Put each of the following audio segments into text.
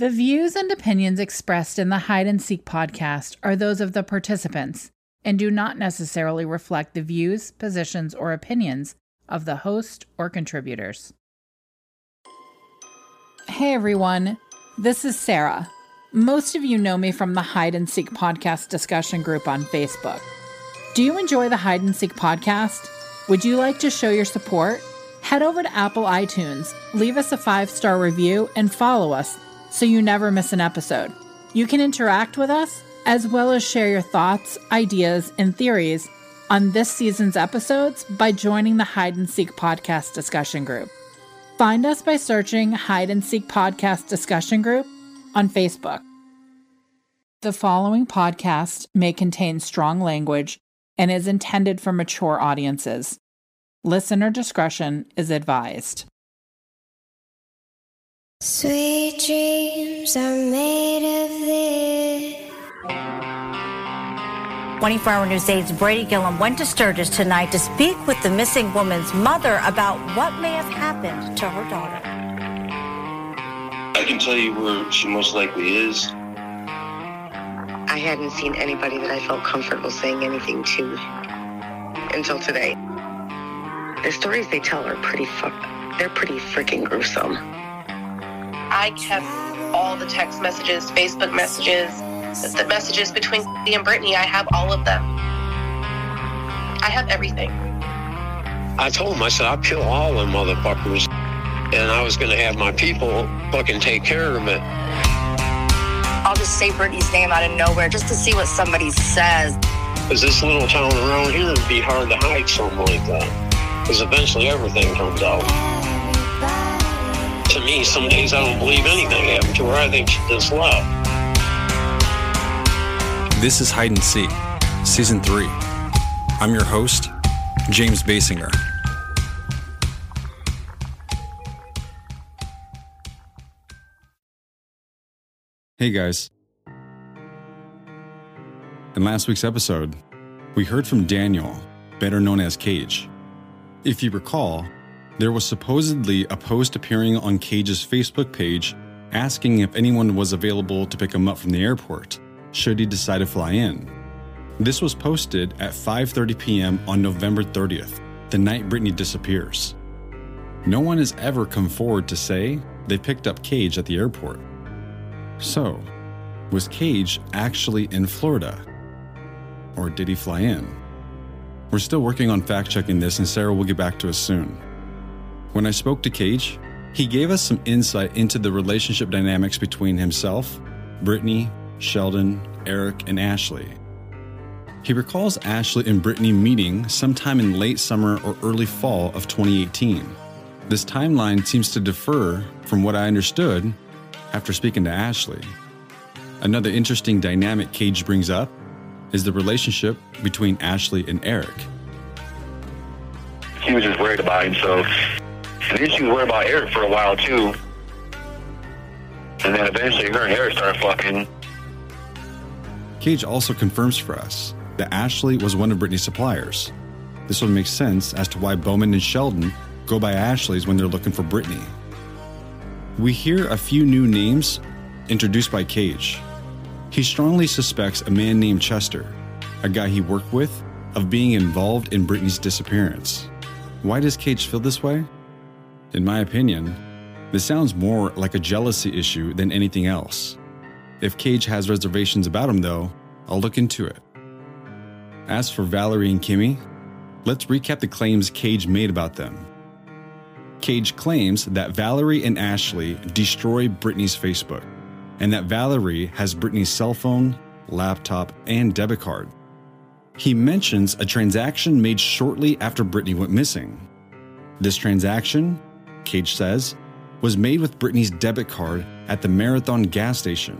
The views and opinions expressed in the Hide and Seek podcast are those of the participants and do not necessarily reflect the views, positions, or opinions of the host or contributors. Hey everyone, this is Sarah. Most of you know me from the Hide and Seek podcast discussion group on Facebook. Do you enjoy the Hide and Seek podcast? Would you like to show your support? Head over to Apple iTunes, leave us a five star review, and follow us so you never miss an episode. You can interact with us as well as share your thoughts, ideas, and theories on this season's episodes by joining the Hide and Seek podcast discussion group. Find us by searching Hide and Seek podcast discussion group on Facebook. The following podcast may contain strong language and is intended for mature audiences. Listener discretion is advised. Sweet dreams are made of this. 24 Hour News 8's Brady Gillum went to Sturgis tonight to speak with the missing woman's mother about what may have happened to her daughter. I can tell you where she most likely is. I hadn't seen anybody that I felt comfortable saying anything to until today. The stories they tell are pretty fuck. They're pretty freaking gruesome. I kept all the text messages, Facebook messages, the messages between me and Brittany. I have all of them. I have everything. I told him, I said, I'll kill all them motherfuckers. And I was going to have my people fucking take care of it. I'll just say Brittany's name out of nowhere just to see what somebody says. Because this little town around here would be hard to hide something like that. Because eventually everything comes out. To me, some days I don't believe anything happened to her. I think she just left. This is Hide and Seek, Season 3. I'm your host, James Basinger. Hey guys. In last week's episode, we heard from Daniel, better known as Cage. If you recall, there was supposedly a post appearing on Cage's Facebook page asking if anyone was available to pick him up from the airport should he decide to fly in. This was posted at 5:30 p.m. on November 30th, the night Brittany disappears. No one has ever come forward to say they picked up Cage at the airport. So, was Cage actually in Florida? Or did he fly in? We're still working on fact checking this, and Sarah will get back to us soon. When I spoke to Cage, he gave us some insight into the relationship dynamics between himself, Brittany, Sheldon, Eric, and Ashley. He recalls Ashley and Brittany meeting sometime in late summer or early fall of 2018. This timeline seems to differ from what I understood after speaking to Ashley. Another interesting dynamic Cage brings up is the relationship between Ashley and Eric. He was just worried about himself. And then she was worried about Eric for a while too. And then eventually her and Eric started fucking. Cage also confirms for us that Ashley was one of Brittany's suppliers. This would make sense as to why Bowman and Sheldon go by Ashley's when they're looking for Brittany. We hear a few new names introduced by Cage. He strongly suspects a man named Chester, a guy he worked with, of being involved in Brittany's disappearance. Why does Cage feel this way? In my opinion, this sounds more like a jealousy issue than anything else. If Cage has reservations about him, though, I'll look into it. As for Valerie and Kimmy, let's recap the claims Cage made about them. Cage claims that Valerie and Ashley destroy Brittany's Facebook, and that Valerie has Brittany's cell phone, laptop, and debit card. He mentions a transaction made shortly after Brittany went missing. This transaction, Cage says, was made with Brittany's debit card at the Marathon gas station.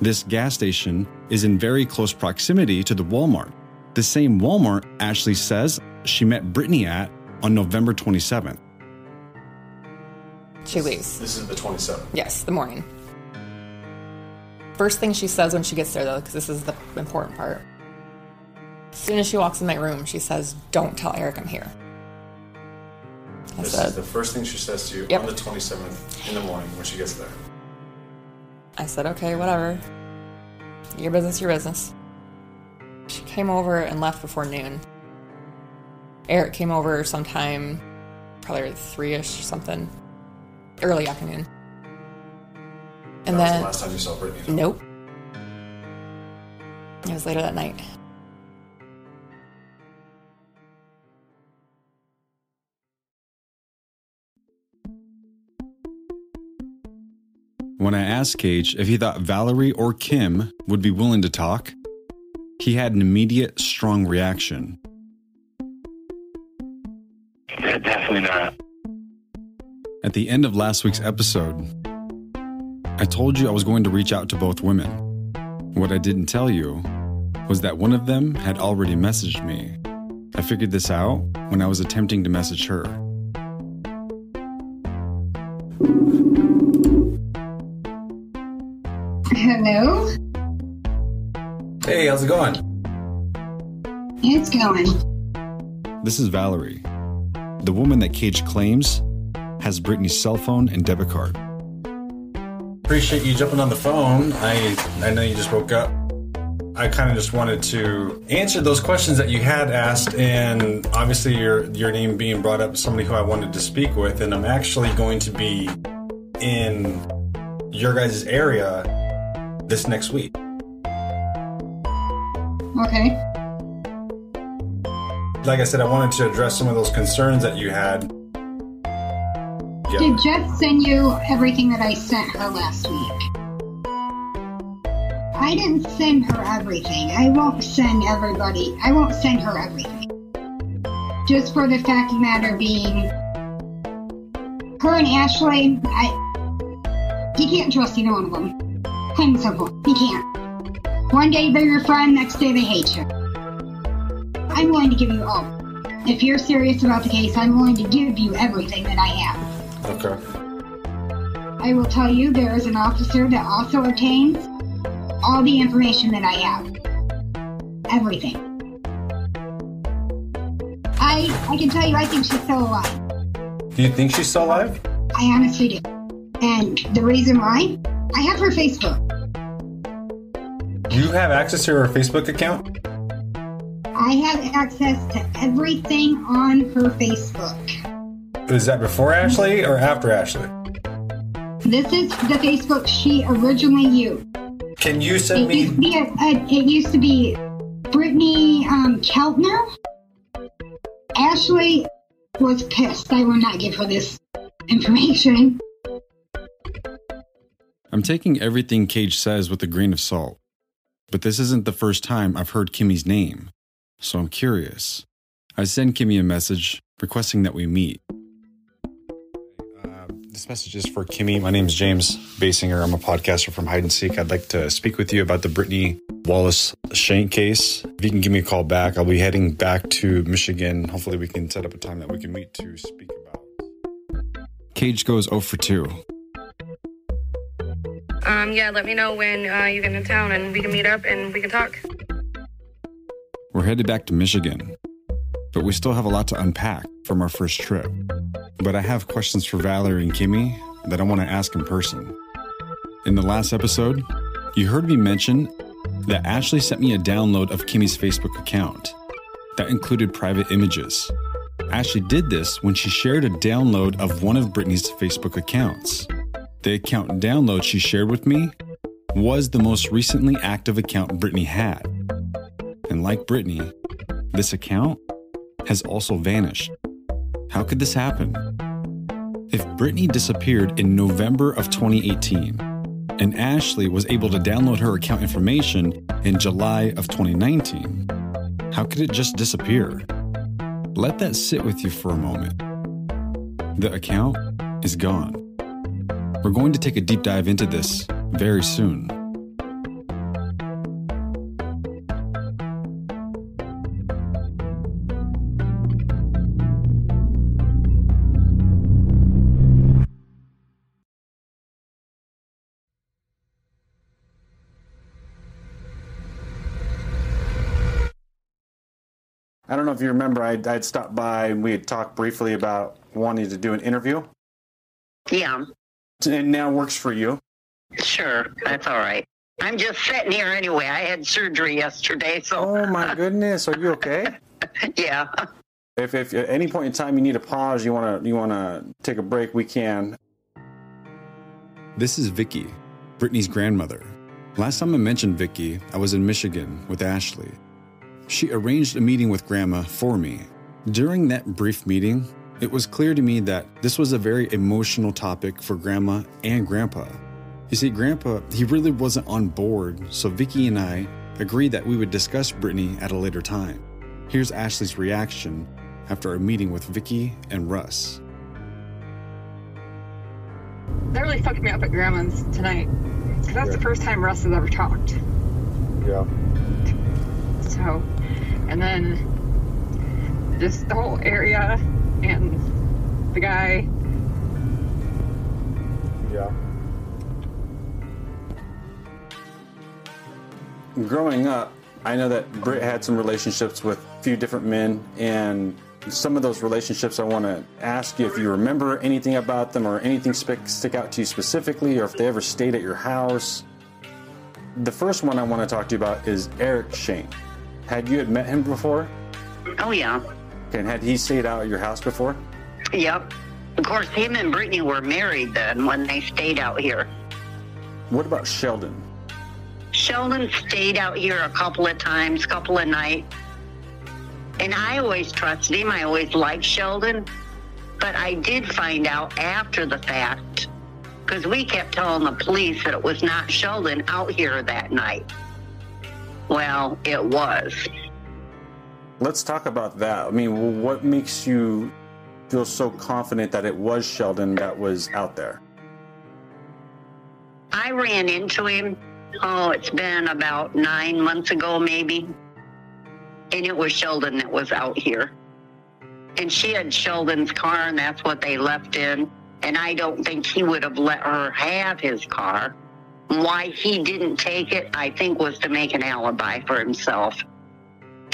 This gas station is in very close proximity to the Walmart, the same Walmart Ashley says she met Brittany at on November 27th. She leaves. This is the 27th. Yes, the morning. First thing she says when she gets there, though, because this is the important part. As soon as she walks in my room, she says, Don't tell Eric I'm here. I This said, is the first thing she says to you Yep. on the 27th in the morning when she gets there. I said, okay, whatever. Your business, your business. She came over and left before noon. Eric came over sometime, probably three ish or something, early afternoon. And then. the last time you saw Brittany? Nope. It was later that night. When I asked Cage if he thought Valerie or Kim would be willing to talk, he had an immediate, strong reaction. Yeah, definitely not. At the end of last week's episode, I told you I was going to reach out to both women. What I didn't tell you was that one of them had already messaged me. I figured this out when I was attempting to message her. Hello? Hey, how's it going? It's going. This is Valerie, the woman that Cage claims has Brittany's cell phone and debit card. Appreciate you jumping on the phone. I I know you just woke up. I kind of just wanted to answer those questions that you had asked, and obviously your your name being brought up, somebody who I wanted to speak with, and I'm actually going to be in your guys' area this next week. Okay. Like I said, I wanted to address some of those concerns that you had. Yeah. Did Jeff send you everything that I sent her last week? I didn't send her everything. I won't send everybody. I won't send her everything. Just for the fact of the matter being, her and Ashley, I you can't trust either one of them. Simple. You can't. One day they're your friend, next day they hate you. I'm willing to give you all. If you're serious about the case, I'm willing to give you everything that I have. Okay. I will tell you there is an officer that also obtains all the information that I have. Everything. I I can tell you I think she's still alive. Do you think she's still alive? I honestly do. And the reason why? I have her Facebook. You have access to her Facebook account? I have access to everything on her Facebook. Is that before Ashley or after Ashley? This is the Facebook she originally used. Can you send It used to me? be, a, a, it used to be Brittany um, Keltner. Ashley was pissed. I will not give her this information. I'm taking everything Cage says with a grain of salt, but this isn't the first time I've heard Kimmy's name, so I'm curious. I send Kimmy a message requesting that we meet. Uh, this message is for Kimmy. My name is James Basinger. I'm a podcaster from Hide and Seek. I'd like to speak with you about the Brittany Wallace Shank case. If you can give me a call back, I'll be heading back to Michigan. Hopefully, we can set up a time that we can meet to speak about. Cage goes 0 for 2. Um, yeah, let me know when uh, you get in town and we can meet up and we can talk. We're headed back to Michigan, but we still have a lot to unpack from our first trip. But I have questions for Valerie and Kimmy that I want to ask in person. In the last episode, you heard me mention that Ashley sent me a download of Kimmy's Facebook account that included private images. Ashley did this when she shared a download of one of Brittany's Facebook accounts. The account download she shared with me was the most recently active account Brittany had. And like Brittany, this account has also vanished. How could this happen? If Brittany disappeared in November of 2018 and Ashley was able to download her account information in July of 2019, how could it just disappear? Let that sit with you for a moment. The account is gone. We're going to take a deep dive into this very soon. I don't know if you remember, I'd, I'd stopped by and we had talked briefly about wanting to do an interview. Yeah. It now works for you. Sure, that's all right. I'm just sitting here anyway. I had surgery yesterday, so. Oh my goodness, are you okay? yeah. If, if at any point in time you need a pause, you want to you want to take a break, we can. This is Vicky, Brittany's grandmother. Last time I mentioned Vicky, I was in Michigan with Ashley. She arranged a meeting with Grandma for me. During that brief meeting, it was clear to me that this was a very emotional topic for Grandma and Grandpa. You see, Grandpa, he really wasn't on board, so Vicky and I agreed that we would discuss Brittany at a later time. Here's Ashley's reaction after our meeting with Vicky and Russ. That really fucked me up at Grandma's tonight. Because that's the first time Russ has ever talked. Yeah. So, and then just the whole area and the guy. Yeah. Growing up, I know that Britt had some relationships with a few different men, and some of those relationships I want to ask you if you remember anything about them or anything sp- stick out to you specifically, or if they ever stayed at your house. The first one I want to talk to you about is Eric Shane. Had you had met him before? Oh, yeah. And had he stayed out at your house before? Yep. Of course, him and Brittany were married then when they stayed out here. What about Sheldon? Sheldon stayed out here a couple of times, couple of nights. And I always trusted him. I always liked Sheldon. But I did find out after the fact, because we kept telling the police that it was not Sheldon out here that night. Well, it was. Let's talk about that. I mean, what makes you feel so confident that it was Sheldon that was out there? I ran into him, oh, it's been about nine months ago, maybe. And it was Sheldon that was out here. And she had Sheldon's car, and that's what they left in. And I don't think he would have let her have his car. Why he didn't take it, I think, was to make an alibi for himself.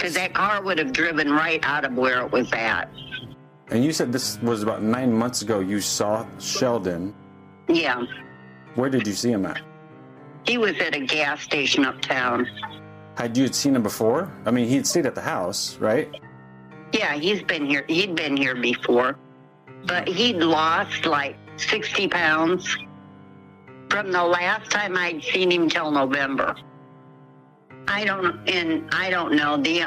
Because that car would have driven right out of where it was at. And you said this was about nine months ago you saw Sheldon. Yeah. Where did you see him at? He was at a gas station uptown. Had you seen him before? I mean, he'd stayed at the house, right? Yeah, he's been here. He'd been here before, but he'd lost like 60 pounds from the last time I'd seen him till November. I don't, and I don't know the.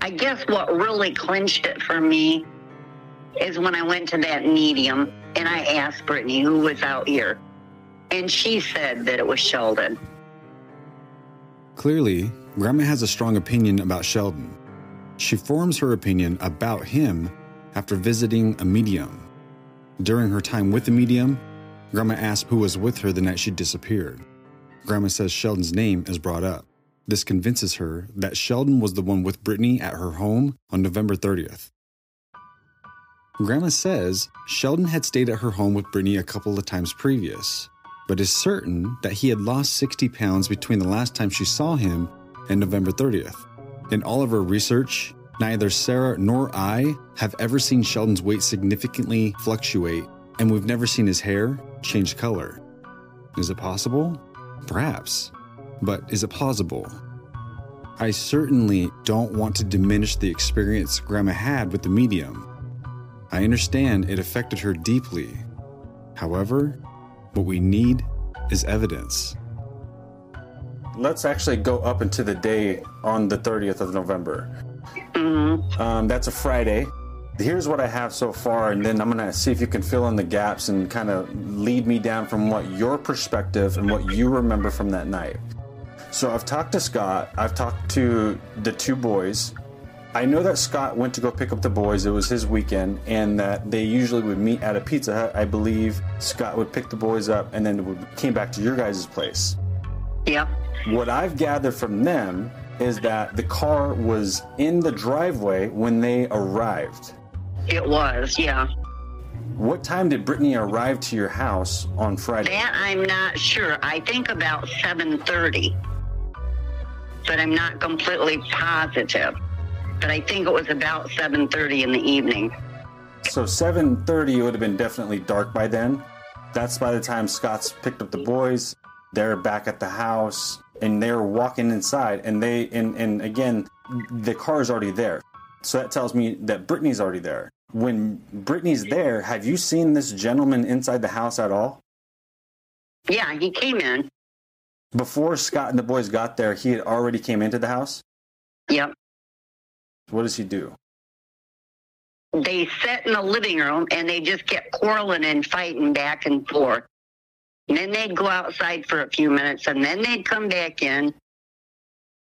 I guess what really clinched it for me is when I went to that medium and I asked Brittany who was out here, and she said that it was Sheldon. Clearly, Grandma has a strong opinion about Sheldon. She forms her opinion about him after visiting a medium. During her time with the medium, Grandma asked who was with her the night she disappeared. Grandma says Sheldon's name is brought up. This convinces her that Sheldon was the one with Brittany at her home on November 30th. Grandma says Sheldon had stayed at her home with Brittany a couple of times previous, but is certain that he had lost 60 pounds between the last time she saw him and November 30th. In all of her research, neither Sarah nor I have ever seen Sheldon's weight significantly fluctuate, and we've never seen his hair change color. Is it possible? Perhaps. But is it plausible? I certainly don't want to diminish the experience Grandma had with the medium. I understand it affected her deeply. However, what we need is evidence. Let's actually go up into the day on the 30th of November. Um, that's a Friday. Here's what I have so far, and then I'm going to see if you can fill in the gaps and kind of lead me down from what your perspective and what you remember from that night. So I've talked to Scott, I've talked to the two boys. I know that Scott went to go pick up the boys, it was his weekend, and that they usually would meet at a Pizza Hut. I believe Scott would pick the boys up and then would, came back to your guys' place. Yep. What I've gathered from them is that the car was in the driveway when they arrived. It was, yeah. What time did Brittany arrive to your house on Friday? That I'm not sure. I think about 7:30, but I'm not completely positive. But I think it was about 7:30 in the evening. So 7:30 it would have been definitely dark by then. That's by the time Scott's picked up the boys. They're back at the house and they're walking inside. And they, and, and again, the car is already there. So that tells me that Brittany's already there. When Brittany's there, have you seen this gentleman inside the house at all? Yeah, he came in. Before Scott and the boys got there, he had already came into the house. Yep. What does he do? They sat in the living room and they just kept quarreling and fighting back and forth. And then they'd go outside for a few minutes and then they'd come back in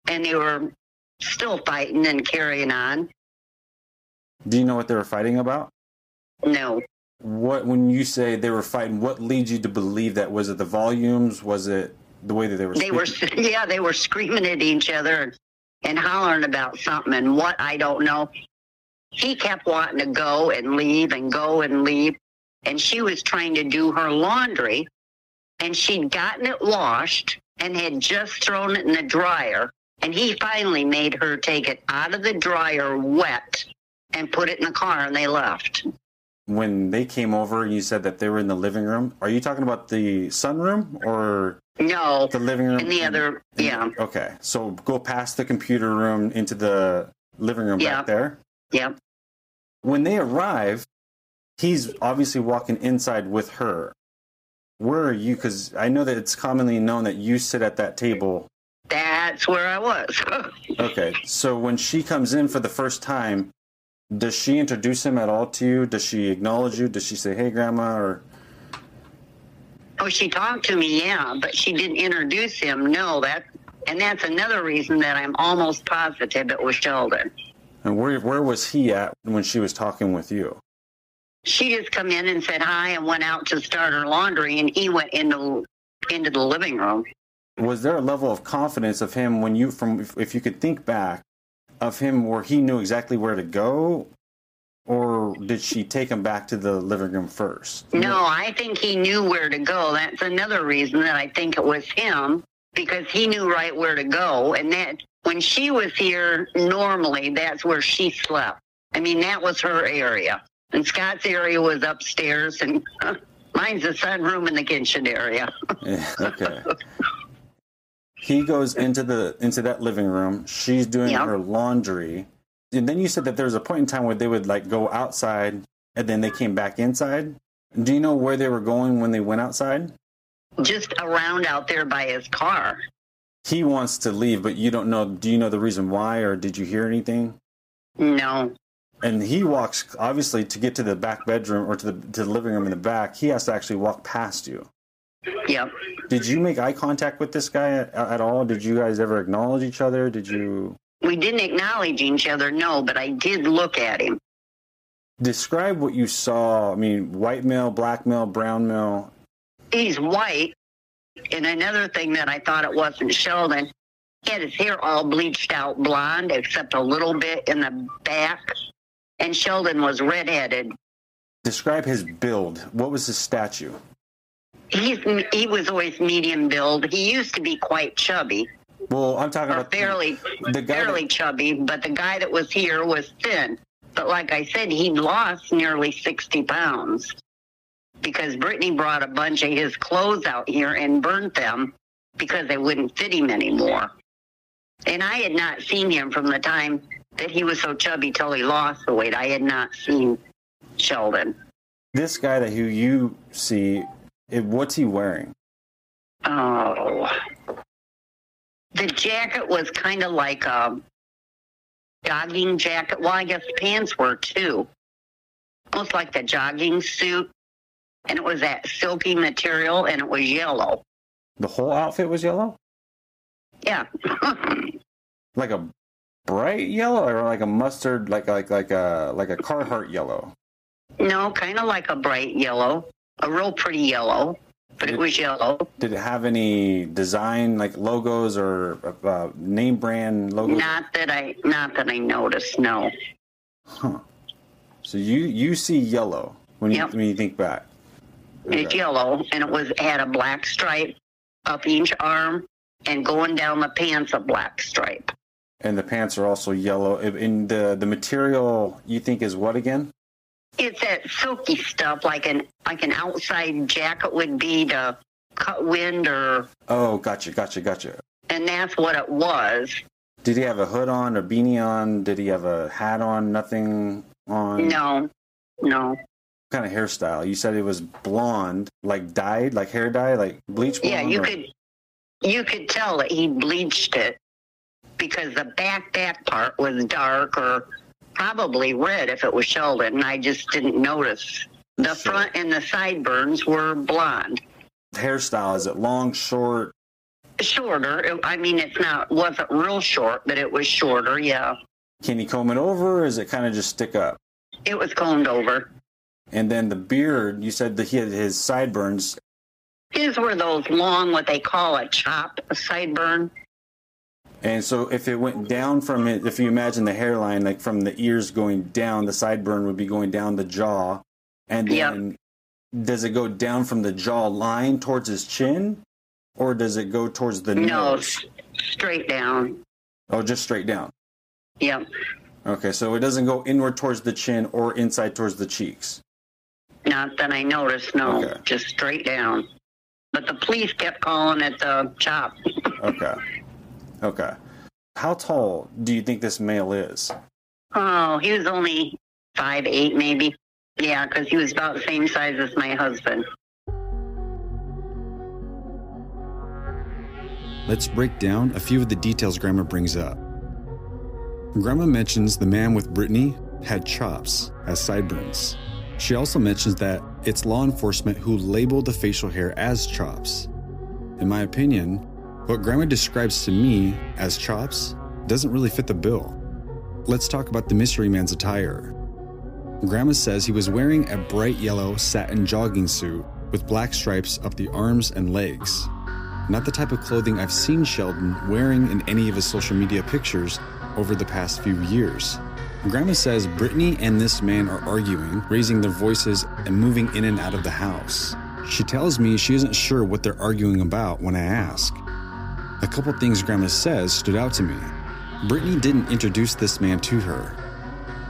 and they were still fighting and carrying on. Do you know what they were fighting about? No. What when you say they were fighting, what leads you to believe that? Was it the volumes? Was it the way that they were? They were, yeah, they were screaming at each other and hollering about something and what I don't know. He kept wanting to go and leave and go and leave. And she was trying to do her laundry and she'd gotten it washed and had just thrown it in the dryer. And he finally made her take it out of the dryer wet and put it in the car and they left. When they came over, and you said that they were in the living room. Are you talking about the sunroom or No. the living room? In the other, yeah. Okay, so go past the computer room into the living room Yeah. back there. Yep. When they arrive, he's obviously walking inside with her. Where are you? Because I know that it's commonly known that you sit at that table. That's where I was. Okay, so when she comes in for the first time, does she introduce him at all to you? Does she acknowledge you? Does she say, "Hey, Grandma"? Or oh, she talked to me, yeah, but she didn't introduce him. No, that, and that's another reason that I'm almost positive it was Sheldon. and where where was he at when she was talking with you? She just come in and said hi and went out to start her laundry, and he went into into the living room. Was there a level of confidence of him when you from if, if you could think back of him where he knew exactly where to go, or did she take him back to the living room first? No, I think he knew where to go. That's another reason that I think it was him because he knew right where to go. And that when she was here, normally that's where she slept. I mean, that was her area. And Scott's area was upstairs, and mine's the sunroom and the kitchen area. Yeah, okay. he goes into the into that living room. She's doing her laundry, and then you said that there was a point in time where they would like go outside, and then they came back inside. Do you know where they were going when they went outside? Just around out there by his car. He wants to leave, but you don't know. Do you know the reason why, or did you hear anything? No. And he walks obviously to get to the back bedroom or to the to the living room in the back. He has to actually walk past you. Yep. Did you make eye contact with this guy at, at all? Did you guys ever acknowledge each other? Did you We didn't acknowledge each other, no, but I did look at him. describe what you saw? I mean, white male, black male, brown male. He's white. And another thing that I thought it wasn't Sheldon, he had his hair all bleached out blonde, except a little bit in the back. And Sheldon was redheaded. Describe his build. What was his statue? He's he was always medium build. He used to be quite chubby, Well, I'm talking or about fairly the guy fairly chubby. But the guy that was here was thin. But like I said, he lost nearly sixty pounds because Brittany brought a bunch of his clothes out here and burnt them because they wouldn't fit him anymore. And I had not seen him from the time that he was so chubby till he lost the weight. I had not seen Sheldon. this guy that who you see. It, what's he wearing? Oh. The jacket was kind of like a jogging jacket. Well, I guess the pants were too. Almost like the jogging suit. And it was that silky material and it was yellow. The whole outfit was yellow, Yeah. like a bright yellow, or like a mustard, like like like a like a Carhartt yellow. no, kind of like a bright yellow. A real pretty yellow. But it was yellow. Did it have any design, like logos or uh, name brand logos? Not that I not that I noticed, no. Huh. So you you see yellow when you Yep. when you think back. It's yellow, and it was had a black stripe up each arm, and going down the pants a black stripe. And the pants are also yellow. And the the material you think is what again? It's that silky stuff, like an like an outside jacket would be to cut wind, or Oh, gotcha, gotcha, gotcha. and that's what it was. Did he have a hood on, or beanie on? Did he have a hat on? Nothing on? No, no. What kind of hairstyle? You said it was blonde, like dyed, like hair dye, like bleach blonde? Yeah, you or- could you could tell that he bleached it because the back back part was dark or probably red if it was Sheldon, and I just didn't notice. The front and the sideburns were blonde. hairstyle. Is it long, short? Shorter. I mean, it's not wasn't real short, but it was shorter. Yeah, Can he comb it over, or is it kind of just stick up? it was combed over. And then the beard, you said that he had his sideburns. His were those long, what they call a chop, a sideburn. And so if it went down from it, if you imagine the hairline, like from the ears going down, the sideburn would be going down the jaw. And then does it go down from the jaw line towards his chin? Or does it go towards the No, nose? s- straight down. Oh, just straight down. Yep. Okay, so it doesn't go inward towards the chin or inside towards the cheeks. Not that I noticed, no. Okay. Just straight down. But the police kept calling it the chop. Okay. Okay. How tall do you think this male is? Oh, he was only five eight, maybe. Yeah, because he was about the same size as my husband. Let's break down a few of the details Grandma brings up. Grandma mentions the man with Brittany had chops as sideburns. She also mentions that it's law enforcement who labeled the facial hair as chops. In my opinion, what Grandma describes to me as chops doesn't really fit the bill. Let's talk about the mystery man's attire. Grandma says he was wearing a bright yellow satin jogging suit with black stripes up the arms and legs. Not the type of clothing I've seen Sheldon wearing in any of his social media pictures over the past few years. Grandma says Brittany and this man are arguing, raising their voices, and moving in and out of the house. She tells me she isn't sure what they're arguing about when I ask. A couple things Grandma says stood out to me. Brittany didn't introduce this man to her.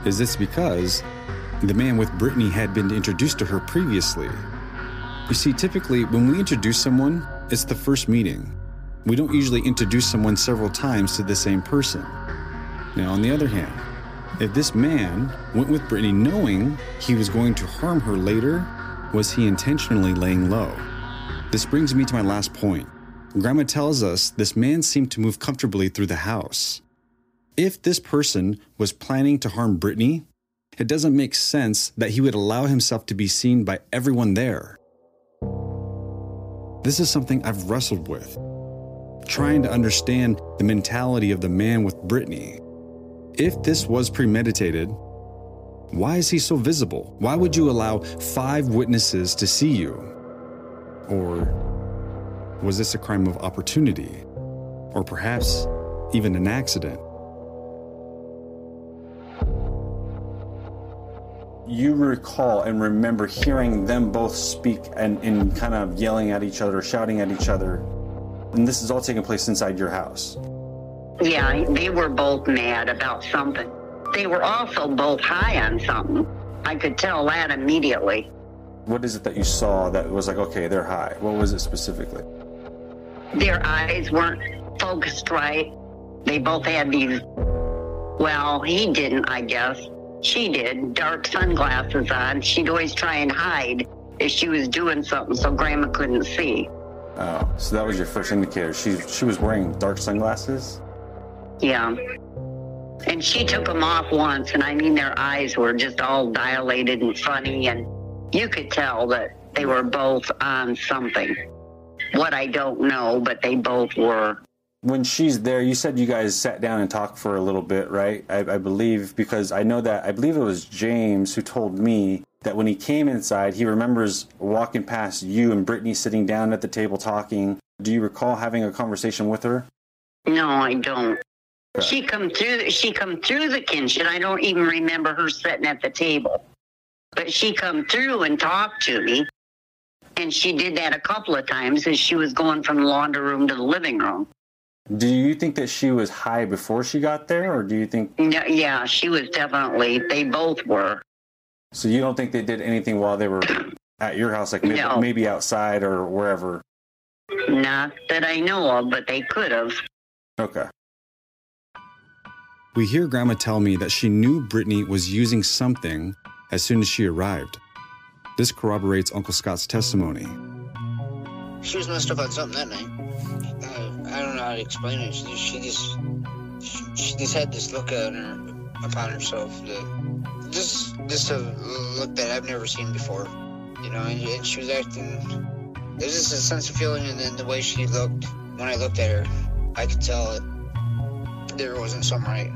Is this because the man with Brittany had been introduced to her previously? You see, typically, when we introduce someone, it's the first meeting. We don't usually introduce someone several times to the same person. Now, on the other hand, if this man went with Brittany knowing he was going to harm her later, was he intentionally laying low? This brings me to my last point. Grandma tells us this man seemed to move comfortably through the house. If this person was planning to harm Brittany, it doesn't make sense that he would allow himself to be seen by everyone there. This is something I've wrestled with, trying to understand the mentality of the man with Brittany. If this was premeditated, why is he so visible? Why would you allow five witnesses to see you? Or was this a crime of opportunity? Or perhaps even an accident? You recall and remember hearing them both speak and, and kind of yelling at each other, shouting at each other. And this is all taking place inside your house. Yeah, they were both mad about something. They were also both high on something. I could tell that immediately. What is it that you saw that was like, okay, they're high? What was it specifically? Their eyes weren't focused right. They both had these, well, he didn't, I guess. She did, dark sunglasses on. She'd always try and hide if she was doing something so Grandma couldn't see. Oh, so that was your first indicator. She she was wearing dark sunglasses. Yeah. And she took them off once, and I mean, their eyes were just all dilated and funny, and you could tell that they were both on something. What I don't know, but they both were. When she's there, you said you guys sat down and talked for a little bit, right? I, I believe because I know that I believe it was James who told me that when he came inside, he remembers walking past you and Brittany sitting down at the table talking. Do you recall having a conversation with her? No, I don't. She come through. She come through the kitchen. I don't even remember her sitting at the table, but she come through and talked to me, and she did that a couple of times as she was going from the laundry room to the living room. Do you think that she was high before she got there, or do you think? Yeah, yeah, she was definitely. They both were. So you don't think they did anything while they were at your house, like maybe, No. maybe outside or wherever? Not that I know of, but they could have. Okay. We hear Grandma tell me that she knew Brittany was using something as soon as she arrived. This corroborates Uncle Scott's testimony. She was messed up on something that night. Uh, I don't know how to explain it. She just, she just, she, she just had this look on her, upon herself. That, just, just a look that I've never seen before. You know, and, and she was acting. There's just a sense of feeling, and then the way she looked. When I looked at her, I could tell that there wasn't something right.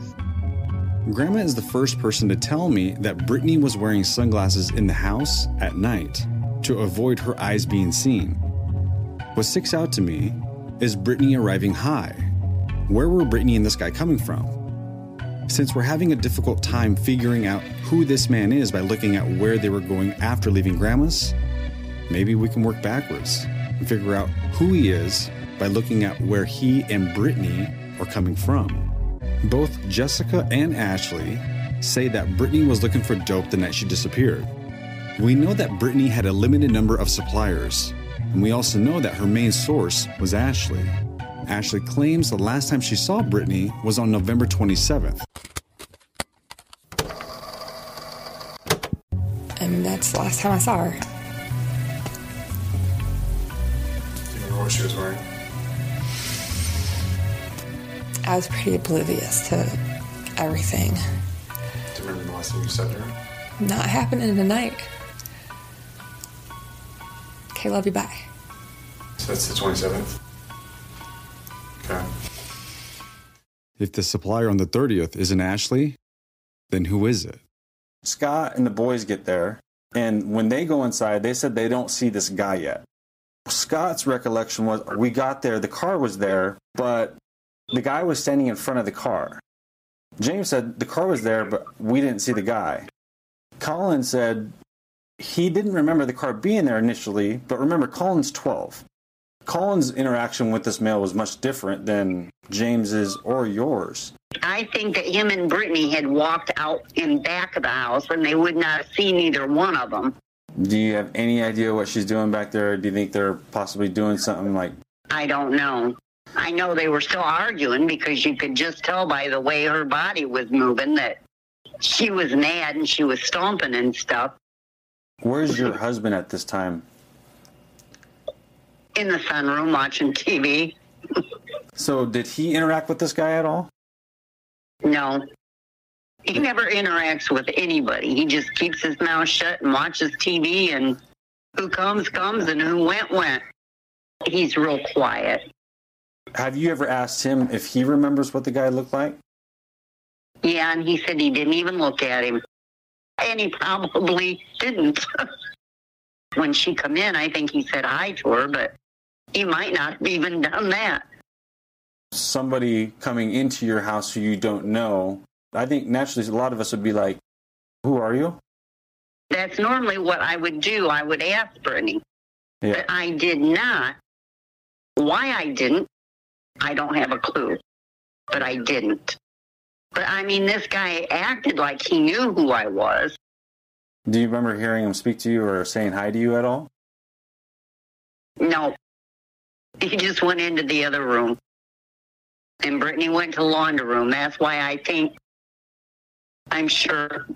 Grandma is the first person to tell me that Brittany was wearing sunglasses in the house at night to avoid her eyes being seen. What sticks out to me is Brittany arriving high. Where were Brittany and this guy coming from? Since we're having a difficult time figuring out who this man is by looking at where they were going after leaving Grandma's, maybe we can work backwards and figure out who he is by looking at where he and Brittany are coming from. Both Jessica and Ashley say that Brittany was looking for dope the night she disappeared. We know that Brittany had a limited number of suppliers, and we also know that her main source was Ashley. Ashley claims the last time she saw Brittany was on November 27th. And that's the last time I saw her. Do you remember what she was wearing? I was pretty oblivious to everything. Do you remember the last thing you said to her? Not happening tonight. Okay, love you. Bye. So that's the 27th. Okay. If the supplier on the 30th isn't Ashley, then who is it? Scott and the boys get there, and when they go inside, they said they don't see this guy yet. Scott's recollection was we got there, the car was there, but the guy was standing in front of the car. James said the car was there, but we didn't see the guy. Colin said he didn't remember the car being there initially, but remember, Colin's 12. Colin's interaction with this male was much different than James's or yours. I think that him and Brittany had walked out in back of the house and they would not have seen either one of them. Do you have any idea what she's doing back there? Do you think they're possibly doing something like I don't know. I know they were still arguing because you could just tell by the way her body was moving that she was mad and she was stomping and stuff Where's your husband at this time? in the sunroom watching TV. So, did he interact with this guy at all? No. He never interacts with anybody. He just keeps his mouth shut and watches TV and who comes, comes, and who went, went. He's real quiet. Have you ever asked him if he remembers what the guy looked like? Yeah, and he said he didn't even look at him. And he probably didn't. when she come in, I think he said hi to her, but he might not have even done that. Somebody coming into your house who you don't know, I think naturally a lot of us would be like, Who are you? That's normally what I would do. I would ask Brittany. Yeah. But I did not. Why I didn't, I don't have a clue. But I didn't. But I mean, this guy acted like he knew who I was. Do you remember hearing him speak to you or saying hi to you at all? No. He just went into the other room. And Brittany went to the laundry room. That's why I think, I'm sure,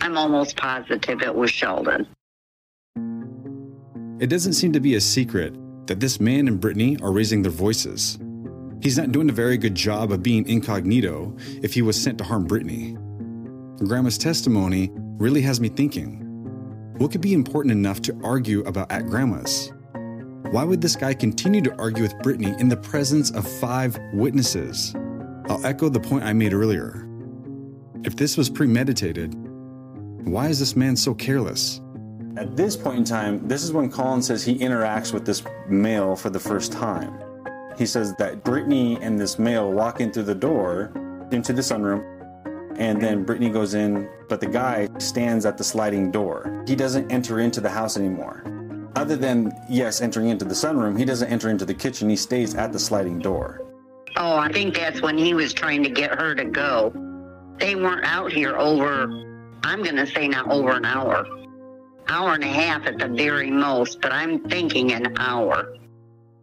I'm almost positive it was Sheldon. It doesn't seem to be a secret that this man and Brittany are raising their voices. He's not doing a very good job of being incognito if he was sent to harm Brittany. Grandma's testimony really has me thinking what could be important enough to argue about at Grandma's? Why would this guy continue to argue with Brittany in the presence of five witnesses? I'll echo the point I made earlier. If this was premeditated, why is this man so careless? At this point in time, this is when Colin says he interacts with this male for the first time. He says that Brittany and this male walk in through the door into the sunroom, and then Brittany goes in, but the guy stands at the sliding door. He doesn't enter into the house anymore. Other than, yes, entering into the sunroom, he doesn't enter into the kitchen. He stays at the sliding door. Oh, I think that's when he was trying to get her to go. They weren't out here over I'm going to say now over an hour. Hour and a half at the very most, but I'm thinking an hour.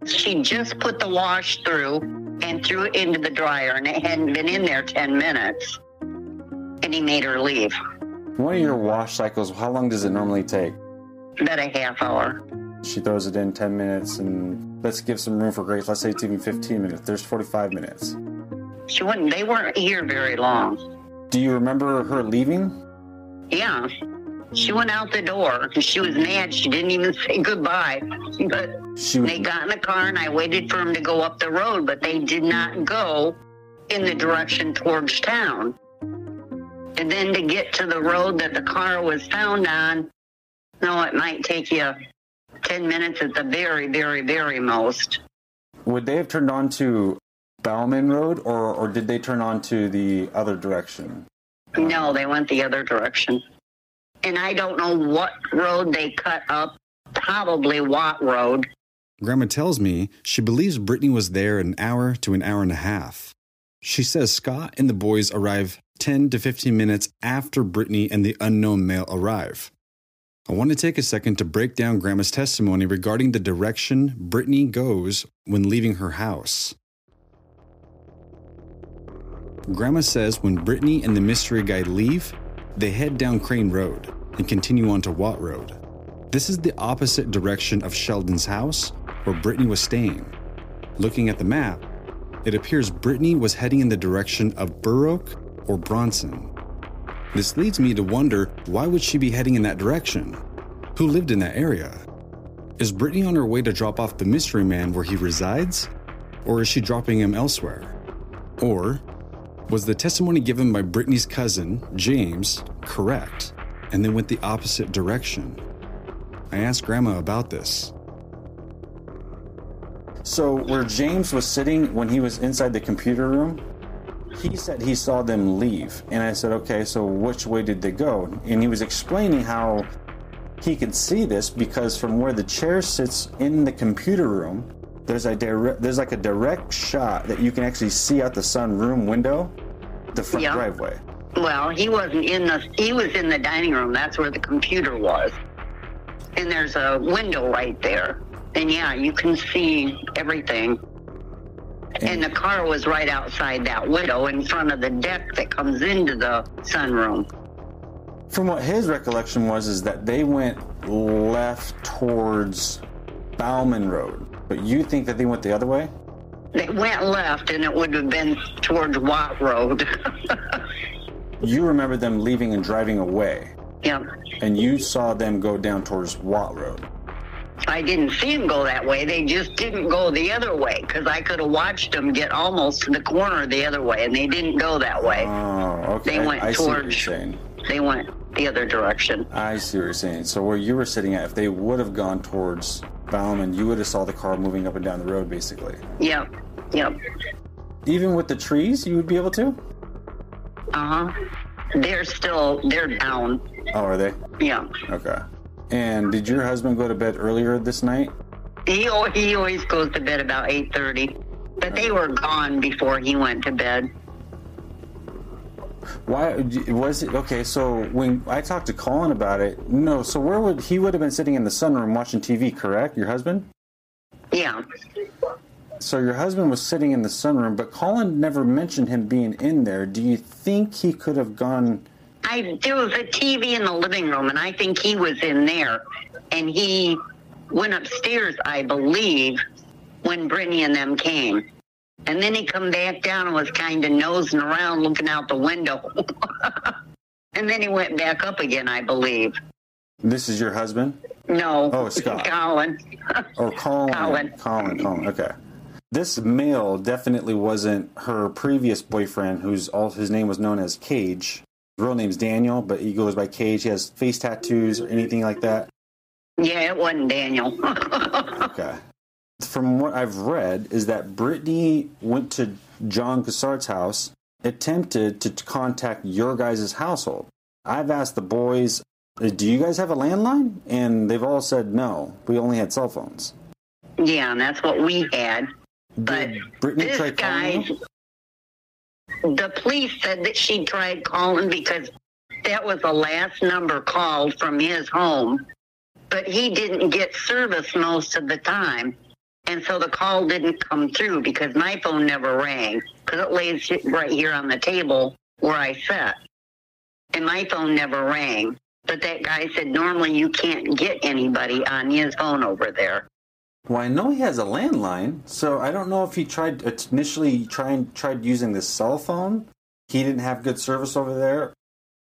She just put the wash through and threw it into the dryer, and it hadn't been in there 10 minutes. And he made her leave. One of your wash cycles, how long does it normally take? About a half hour. She throws it in 10 minutes, and let's give some room for grace. Let's say it's even 15 minutes. There's 45 minutes. She wouldn't, they weren't here very long. Do you remember her leaving? Yeah. She went out the door. She was mad. She didn't even say goodbye. But She they got in the car and I waited for them to go up the road, but they did not go in the direction towards town. And then to get to the road that the car was found on, no, it might take you 10 minutes at the very, very, very most. Would they have turned on to Bauman Road, or, or did they turn on to the other direction? No, they went the other direction. And I don't know what road they cut up, probably Watt Road. Grandma tells me she believes Brittany was there an hour to an hour and a half. She says Scott and the boys arrive 10 to 15 minutes after Brittany and the unknown male arrive. I want to take a second to break down Grandma's testimony regarding the direction Brittany goes when leaving her house. Grandma says when Brittany and the mystery guy leave, they head down Crane Road and continue on to Watt Road. This is the opposite direction of Sheldon's house where Brittany was staying. Looking at the map, it appears Brittany was heading in the direction of Burr Oak or Bronson. This leads me to wonder why would she be heading in that direction? Who lived in that area? Is Brittany on her way to drop off the mystery man where he resides? Or is she dropping him elsewhere? Or was the testimony given by Brittany's cousin, James, correct, and then went the opposite direction? I asked Grandma about this. So, where James was sitting when he was inside the computer room, he said he saw them leave. And I said, okay, so which way did they go? And he was explaining how he could see this because from where the chair sits in the computer room, there's a direct, there's like a direct shot that you can actually see out the sunroom window, the front driveway. Well, he wasn't in the, he was in the dining room. That's where the computer was. And there's a window right there. And yeah, you can see everything. And the car was right outside that window in front of the deck that comes into the sunroom. From what his recollection was, is that they went left towards Bauman Road, but you think that they went the other way? They went left and it would have been towards Watt Road. You remember them leaving and driving away, yep. and you saw them go down towards Watt Road. I didn't see them go that way. They just didn't go the other way because I could have watched them get almost to the corner the other way, and they didn't go that way. Oh, okay. They went I, I see what you're towards- saying. They went the other direction. I see what you're saying. So where you were sitting at, if they would have gone towards Bauman, you would have saw the car moving up and down the road, basically. Yep. Yep. Even with the trees, you would be able to. Uh huh. They're still they're down. Oh, are they? Yeah. Okay. And did your husband go to bed earlier this night? He he always goes to bed about eight thirty, but they were gone before he went to bed. Why was it okay? So when I talked to Colin about it, no. So where would he would have been sitting in the sunroom watching TV? Correct, your husband. Yeah. So your husband was sitting in the sunroom, but Colin never mentioned him being in there. Do you think he could have gone? I there was a TV in the living room, and I think he was in there, and he went upstairs, I believe, when Brittany and them came. And then he come back down and was kind of nosing around, looking out the window. and then he went back up again, I believe. This is your husband No. Oh, Scott. Colin. or Colin? Colin. Colin. Colin. Okay. This male definitely wasn't her previous boyfriend, whose all his name was known as Cage. His real name's Daniel, but he goes by Cage. He has face tattoos or anything like that. Yeah, it wasn't Daniel. Okay. From what I've read, is that Brittany went to John Cassard's house, attempted to contact your guys' household. I've asked the boys, "Uh, do you guys have a landline? And they've all said no. We only had cell phones. yeah, and that's what we had. But Brittany this tried guy, the police said that she tried calling because that was the last number called from his home, but he didn't get service most of the time. And so the call didn't come through because my phone never rang because it lays right here on the table where I sat. And my phone never rang. But that guy said normally you can't get anybody on his phone over there. Well, I know he has a landline, so I don't know if he tried uh, initially tried tried using the cell phone. He didn't have good service over there,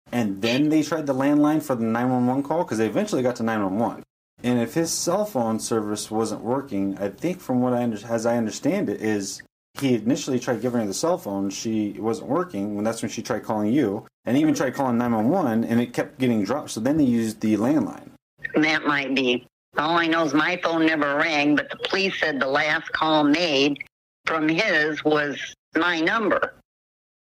and then they tried the landline for the nine one one call because they eventually got to nine one one. And if his cell phone service wasn't working, I think from what I under, as I understand it is he initially tried giving her the cell phone. She wasn't working. When that's when she tried calling you, and even tried calling nine one one, and it kept getting dropped. So then they used the landline. That might be. All I know is my phone never rang, but the police said the last call made from his was my number.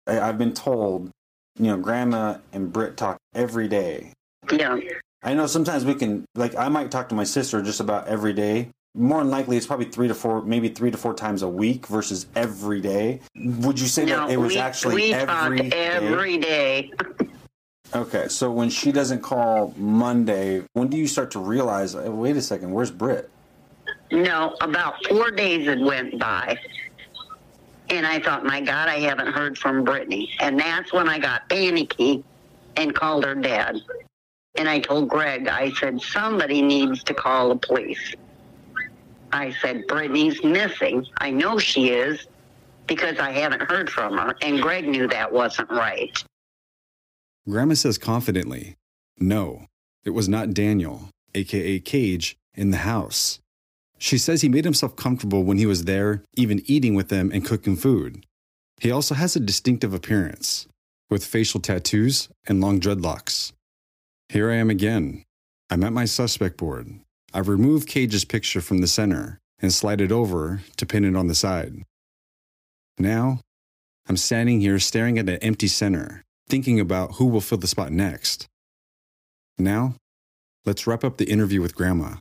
I, I've been told, you know, Grandma and Britt talk every day. Yeah. I know sometimes we can, like, I might talk to my sister just about every day. More than likely, it's probably three to four, maybe three to four times a week versus every day. Would you say no, that it was we, actually we every talk every day. Okay, so when she doesn't call Monday, when do you start to realize, "Uh, wait a second, where's Britt? No, about four days had went by. And I thought, my God, I haven't heard from Brittany. And that's when I got panicky and called her dad. And I told Greg, I said, somebody needs to call the police. I said, Brittany's missing. I know she is because I haven't heard from her. And Greg knew that wasn't right. Grandma says confidently, no, it was not Daniel, aka Cage, in the house. She says he made himself comfortable when he was there, even eating with them and cooking food. He also has a distinctive appearance, with facial tattoos and long dreadlocks. Here I am again. I'm at my suspect board. I've removed Cage's picture from the center and slide it over to pin it on the side. Now, I'm standing here staring at an empty center, thinking about who will fill the spot next. Now, let's wrap up the interview with Grandma.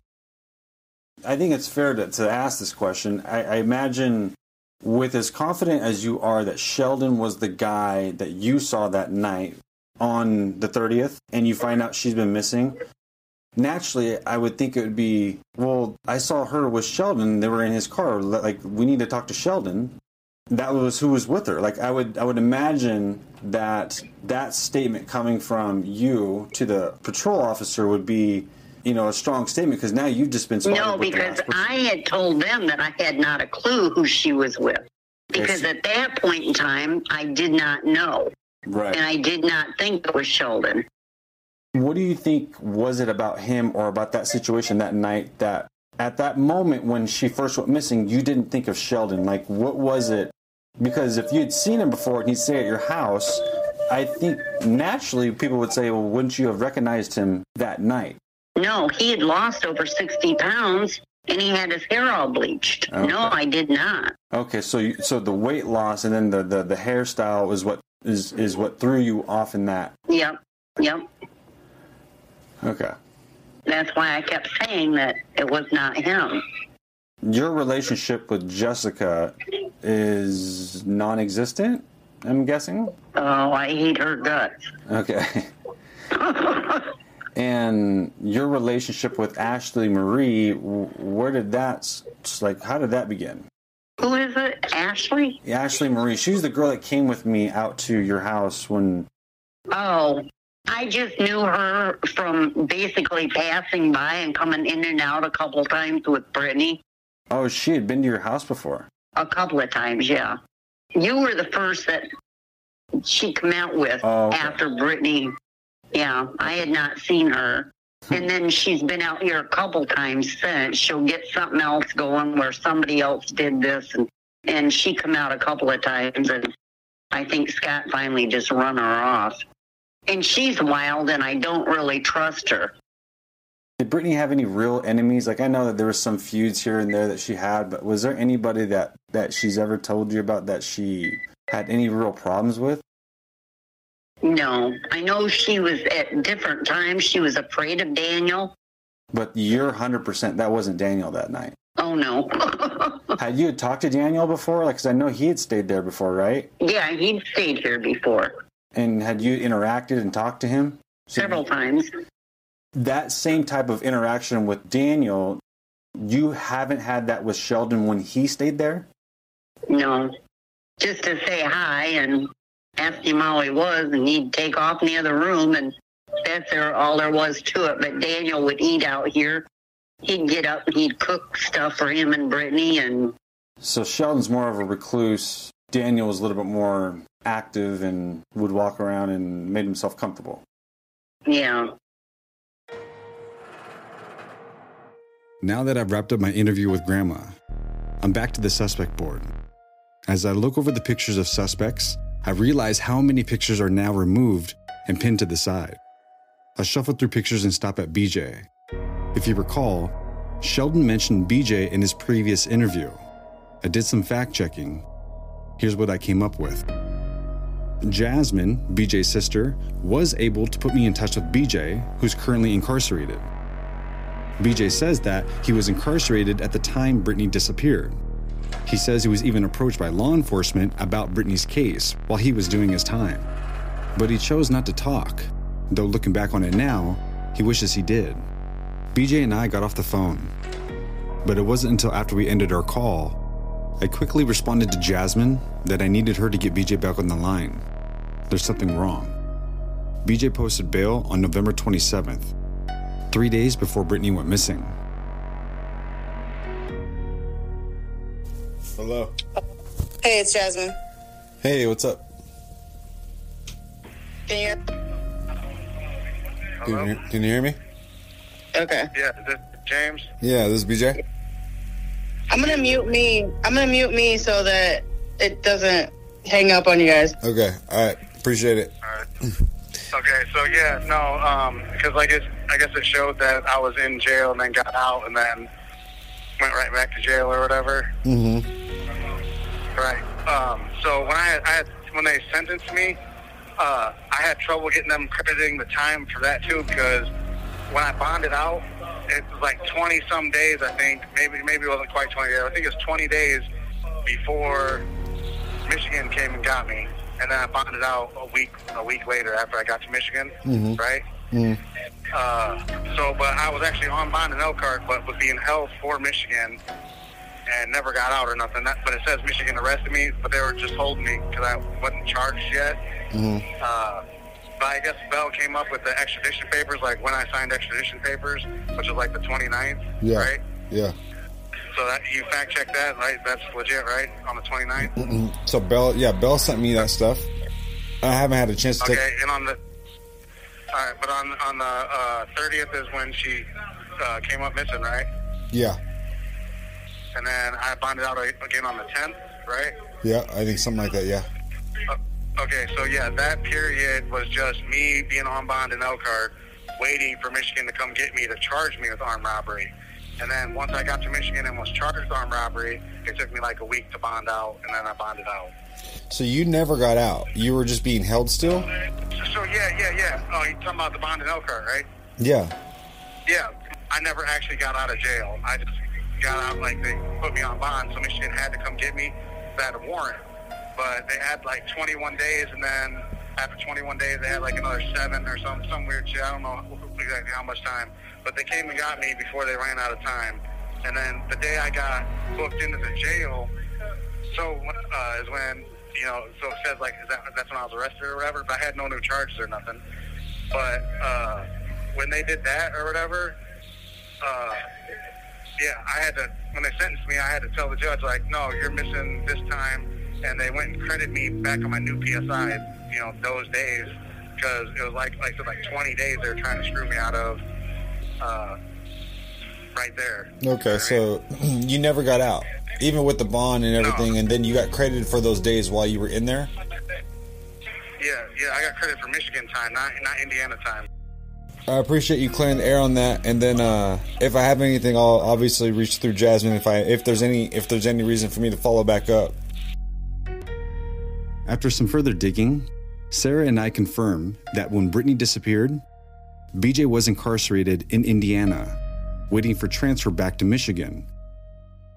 I think it's fair to, to ask this question. I, I imagine, with as confident as you are that Sheldon was the guy that you saw that night on the 30th, and you find out she's been missing, naturally, I would think it would be, well, I saw her with Sheldon. They were in his car. Like, we need to talk to Sheldon. That was who was with her. Like, I would, I would imagine that that statement coming from you to the patrol officer would be, you know, a strong statement because now you've just been No, because. I had told them that I had not a clue who she was with. Because at that point in time, I did not know. Right. And I did not think it was Sheldon. What do you think was it about him or about that situation that night that at that moment when she first went missing, you didn't think of Sheldon? Like, what was it? Because if you had seen him before and he'd stay at your house, I think naturally people would say, well, wouldn't you have recognized him that night? No, he had lost over 60 pounds and he had his hair all bleached. Okay. No, I did not. Okay, so you, so the weight loss and then the, the, the hairstyle is what is is what threw you off in that. Yep, yep. Okay. That's why I kept saying that it was not him. Your relationship with Jessica is non-existent. I'm guessing. Oh, I hate her guts. Okay. and your relationship with Ashley Marie, where did that, like, how did that begin? Who is it? Ashley? Ashley Marie, she's the girl that came with me out to your house when. Oh, I just knew her from basically passing by and coming in and out a couple times with Brittany. Oh, she had been to your house before. A couple of times, yeah. You were the first that she came out with Oh, okay. after Brittany. Yeah, I had not seen her. Hmm. And then she's been out here a couple times since. She'll get something else going where somebody else did this, and and she come out a couple of times, and I think Scott finally just run her off. And she's wild, and I don't really trust her. Did Brittany have any real enemies? Like, I know that there were some feuds here and there that she had, but was there anybody that, that she's ever told you about that she had any real problems with? No, I know she was at different times. She was afraid of Daniel. But you're 100% that wasn't Daniel that night. Oh no. Had you talked to Daniel before? Like, cause I know he had stayed there before, right? yeah, he'd stayed here before. And had you interacted and talked to him? Several times. That same type of interaction with Daniel, you haven't had that with Sheldon when he stayed there? No. Just to say hi and ask him how he was, and he'd take off in the other room, and that's there, all there was to it. But Daniel would eat out here. He'd get up and he'd cook stuff for him and Brittany, and So Sheldon's more of a recluse. Daniel was a little bit more active and would walk around and made himself comfortable. yeah. Now that I've wrapped up my interview with Grandma, I'm back to the suspect board. As I look over the pictures of suspects, I realize how many pictures are now removed and pinned to the side. I shuffle through pictures and stop at BJ. If you recall, Sheldon mentioned BJ in his previous interview. I did some fact checking. Here's what I came up with. Jasmine, BJ's sister, was able to put me in touch with BJ, who's currently incarcerated. BJ says that he was incarcerated at the time Brittany disappeared. He says he was even approached by law enforcement about Brittany's case while he was doing his time. But he chose not to talk, though looking back on it now, he wishes he did. BJ and I got off the phone. But it wasn't until after we ended our call, I quickly responded to Jasmine that I needed her to get BJ back on the line. There's something wrong. BJ posted bail on November 27th, three days before Brittany went missing. Hello. Hey, it's Jasmine. Hey, what's up? Can you? Can you, can you hear me? Okay. Yeah, is this James? Yeah, this is BJ. I'm gonna mute me. I'm gonna mute me so that it doesn't hang up on you guys. Okay, all right. Appreciate it. Okay, so yeah, no, um, because like it, I guess it showed that I was in jail and then got out and then went right back to jail or whatever. Mm-hmm. Right. Um, so when I, I had, when they sentenced me, uh, I had trouble getting them crediting the time for that too because when I bonded out, it was like 20 some days, I think. Maybe maybe it wasn't quite 20 days. I think it was 20 days before Michigan came and got me, and then I bonded out a week a week later after I got to Michigan. Mhm. Right. Mm. Uh, so, but I was actually on bond in Elkhart, but was being held for Michigan and never got out or nothing. That, but it says Michigan arrested me, but they were just holding me because I wasn't charged yet. Mm-hmm. Uh, but I guess Bell came up with the extradition papers, like when I signed extradition papers, which was like the 29th, Yeah. right? Yeah. So that you fact check that, right? That's legit, right? On the 29th. Mm-mm. So Bell, yeah, Bell sent me that stuff. I haven't had a chance to Okay, take. and on the all right, but on on the uh, 30th is when she uh, came up missing, right? Yeah. And then I bonded out again on the 10th, right? Yeah, I think something like that. Yeah. Okay, so yeah, that period was just me being on bond in Elkhart, waiting for Michigan to come get me to charge me with armed robbery. And then once I got to Michigan and was charged with armed robbery, it took me like a week to bond out, and then I bonded out. So you never got out. You were just being held still. So, so yeah, yeah, yeah. Oh, you talking about the bond in Elkhart, right? Yeah. Yeah, I never actually got out of jail. I just got out like they put me on bond, so Michigan had to come get me. They had a warrant, but they had like 21 days, and then after 21 days, they had like another seven or some some weird shit. I don't know exactly how much time, but they came and got me before they ran out of time. And then the day I got booked into the jail, so uh, is when you know, so it says like is that, that's when I was arrested or whatever. But I had no new charges or nothing. But uh, when they did that or whatever, uh, yeah, I had to when they sentenced me, I had to tell the judge like, no, you're missing this time, and they went and credited me back on my new PSI, you know, those days because it was like like like 20 days they were trying to screw me out of. Uh, right there. Okay, so you never got out, even with the bond and everything, and then you got credited for those days while you were in there. Yeah, yeah, I got credit for Michigan time, not not Indiana time. I appreciate you clearing the air on that, and then uh, if I have anything, I'll obviously reach through Jasmine if I if there's any if there's any reason for me to follow back up. After some further digging, Sarah and I confirm that when Brittany disappeared, BJ was incarcerated in Indiana, waiting for transfer back to Michigan.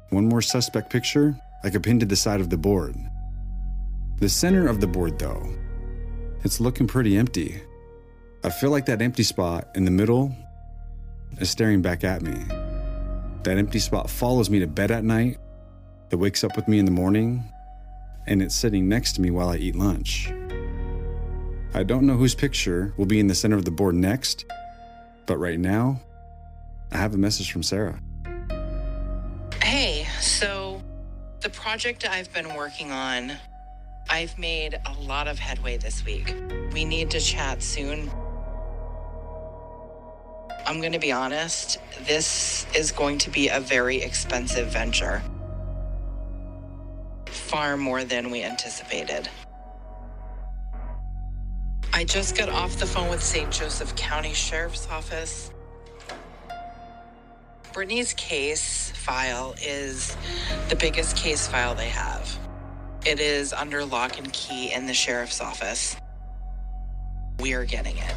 One more suspect picture I could pin to the side of the board. The center of the board, though, it's looking pretty empty. I feel like that empty spot in the middle is staring back at me. That empty spot follows me to bed at night, it wakes up with me in the morning, and it's sitting next to me while I eat lunch. I don't know whose picture will be in the center of the board next, but right now, I have a message from Sarah. Hey, so the project I've been working on, I've made a lot of headway this week. We need to chat soon. I'm going to be honest, this is going to be a very expensive venture. Far more than we anticipated. I just got off the phone with St. Joseph County Sheriff's Office. Brittany's case file is the biggest case file they have. It is under lock and key in the sheriff's office. We are getting it.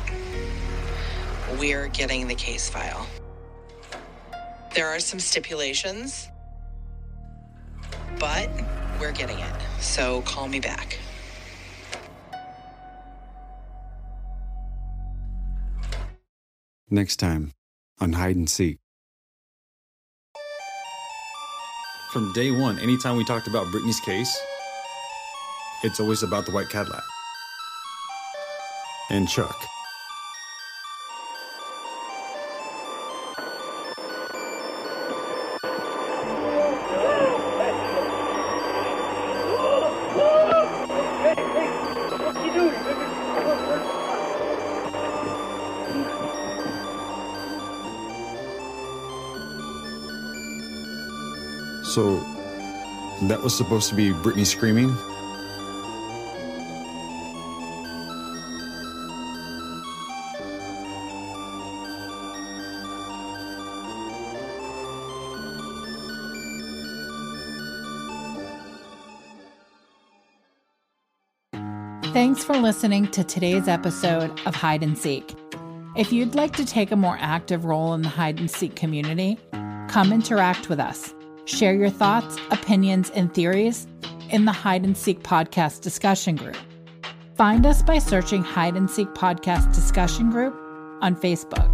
We are getting the case file. There are some stipulations, but we're getting it. So call me back. Next time on Hide and Seek. From day one, anytime we talked about Brittany's case, it's always about the white Cadillac. And Chuck. That was supposed to be Brittany screaming? Thanks for listening to today's episode of Hide and Seek. If you'd like to take a more active role in the hide and seek community, come interact with us. Share your thoughts, opinions, and theories in the Hide and Seek podcast discussion group. Find us by searching Hide and Seek podcast discussion group on Facebook.